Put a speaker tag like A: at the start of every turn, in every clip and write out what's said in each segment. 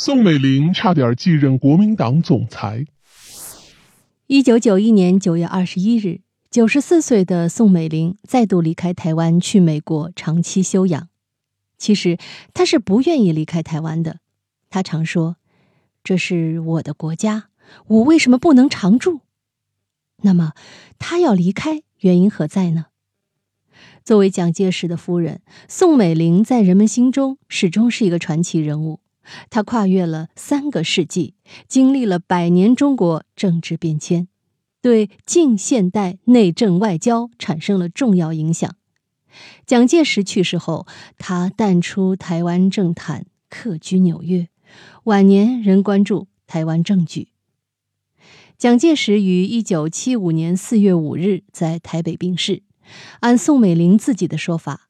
A: 宋美龄差点继任国民党总裁。
B: 一九九一年九月二十一日，九十四岁的宋美龄再度离开台湾去美国长期休养。其实她是不愿意离开台湾的，她常说：“这是我的国家，我为什么不能常住？”那么，她要离开原因何在呢？作为蒋介石的夫人，宋美龄在人们心中始终是一个传奇人物。他跨越了三个世纪，经历了百年中国政治变迁，对近现代内政外交产生了重要影响。蒋介石去世后，他淡出台湾政坛，客居纽约，晚年仍关注台湾政局。蒋介石于一九七五年四月五日在台北病逝，按宋美龄自己的说法，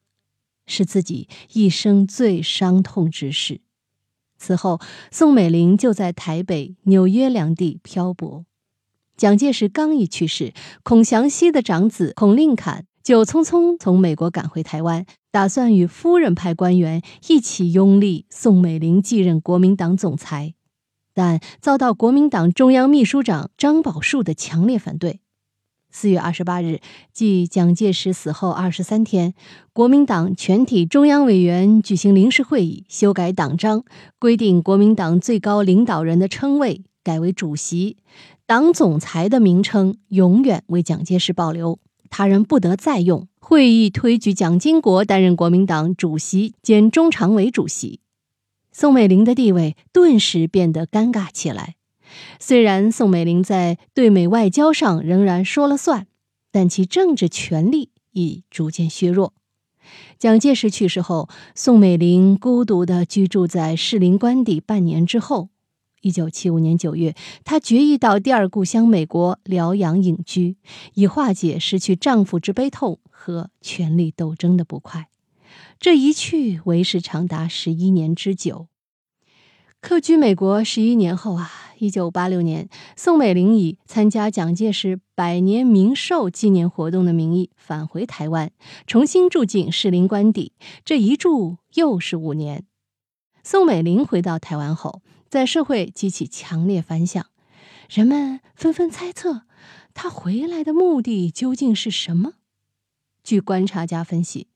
B: 是自己一生最伤痛之事。此后，宋美龄就在台北、纽约两地漂泊。蒋介石刚一去世，孔祥熙的长子孔令侃就匆匆从美国赶回台湾，打算与夫人派官员一起拥立宋美龄继任国民党总裁，但遭到国民党中央秘书长张宝树的强烈反对。四月二十八日，即蒋介石死后二十三天，国民党全体中央委员举行临时会议，修改党章，规定国民党最高领导人的称谓改为主席，党总裁的名称永远为蒋介石保留，他人不得再用。会议推举蒋经国担任国民党主席兼中常委主席，宋美龄的地位顿时变得尴尬起来。虽然宋美龄在对美外交上仍然说了算，但其政治权力已逐渐削弱。蒋介石去世后，宋美龄孤独地居住在士林官邸半年之后，一九七五年九月，她决意到第二故乡美国疗养隐居，以化解失去丈夫之悲痛和权力斗争的不快。这一去为时长达十一年之久。客居美国十一年后啊。一九八六年，宋美龄以参加蒋介石百年冥寿纪念活动的名义返回台湾，重新住进士林官邸。这一住又是五年。宋美龄回到台湾后，在社会激起强烈反响，人们纷纷猜测她回来的目的究竟是什么。据观察家分析。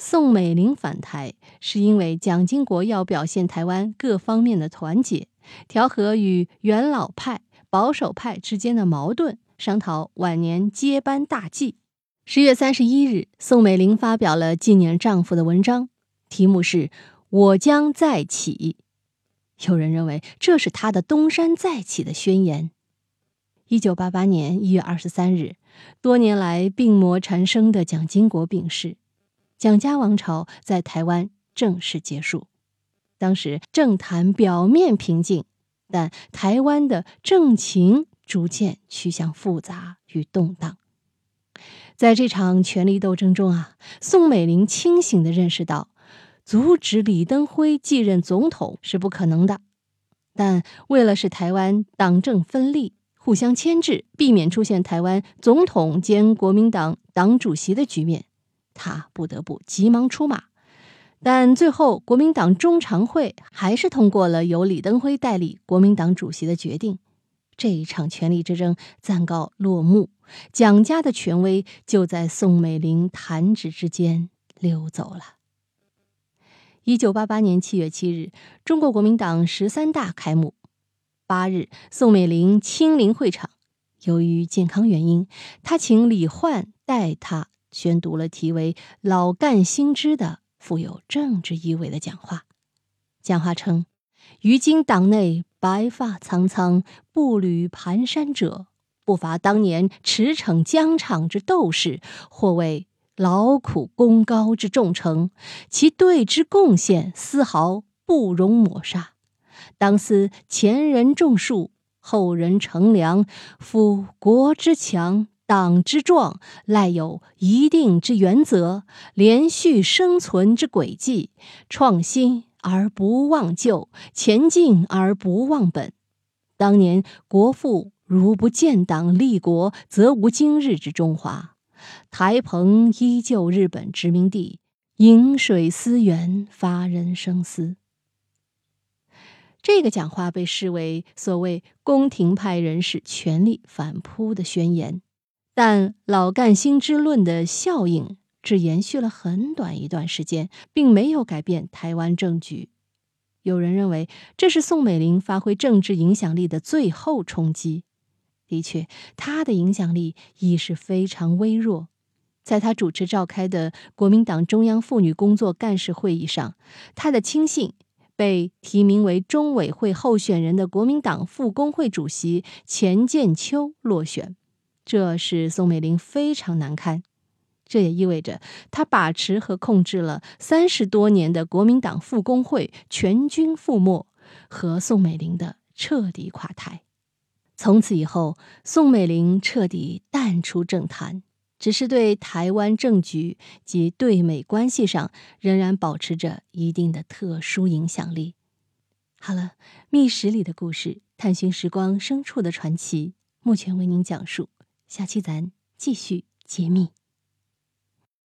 B: 宋美龄返台是因为蒋经国要表现台湾各方面的团结，调和与元老派、保守派之间的矛盾，商讨晚年接班大计。十月三十一日，宋美龄发表了纪念丈夫的文章，题目是《我将再起》。有人认为这是她的东山再起的宣言。一九八八年一月二十三日，多年来病魔缠身的蒋经国病逝。蒋家王朝在台湾正式结束。当时政坛表面平静，但台湾的政情逐渐趋向复杂与动荡。在这场权力斗争中啊，宋美龄清醒地认识到，阻止李登辉继任总统是不可能的。但为了使台湾党政分立、互相牵制，避免出现台湾总统兼国民党党主席的局面。他不得不急忙出马，但最后国民党中常会还是通过了由李登辉代理国民党主席的决定。这一场权力之争暂告落幕，蒋家的权威就在宋美龄弹指之间溜走了。一九八八年七月七日，中国国民党十三大开幕。八日，宋美龄亲临会场，由于健康原因，她请李焕代她。宣读了题为“老干新知”的富有政治意味的讲话。讲话称：“于今党内白发苍苍、步履蹒跚者，不乏当年驰骋疆场之斗士，或为劳苦功高之重臣，其对之贡献丝毫不容抹杀。当思前人种树，后人乘凉，辅国之强。”党之壮，赖有一定之原则，连续生存之轨迹，创新而不忘旧，前进而不忘本。当年国父如不建党立国，则无今日之中华。台澎依旧日本殖民地，饮水思源，发人深思。这个讲话被视为所谓宫廷派人士权力反扑的宣言。但老干新之论的效应只延续了很短一段时间，并没有改变台湾政局。有人认为这是宋美龄发挥政治影响力的最后冲击。的确，她的影响力亦是非常微弱。在她主持召开的国民党中央妇女工作干事会议上，她的亲信被提名为中委会候选人的国民党副工会主席钱建秋落选，这使宋美龄非常难堪。这也意味着她把持和控制了三十多年的国民党复工会全军覆没，和宋美龄的彻底垮台。从此以后，宋美龄彻底淡出政坛，只是对台湾政局及对美关系上仍然保持着一定的特殊影响力。好了，密室里的故事，探寻时光深处的传奇，目前为您讲述。下期咱继续揭秘。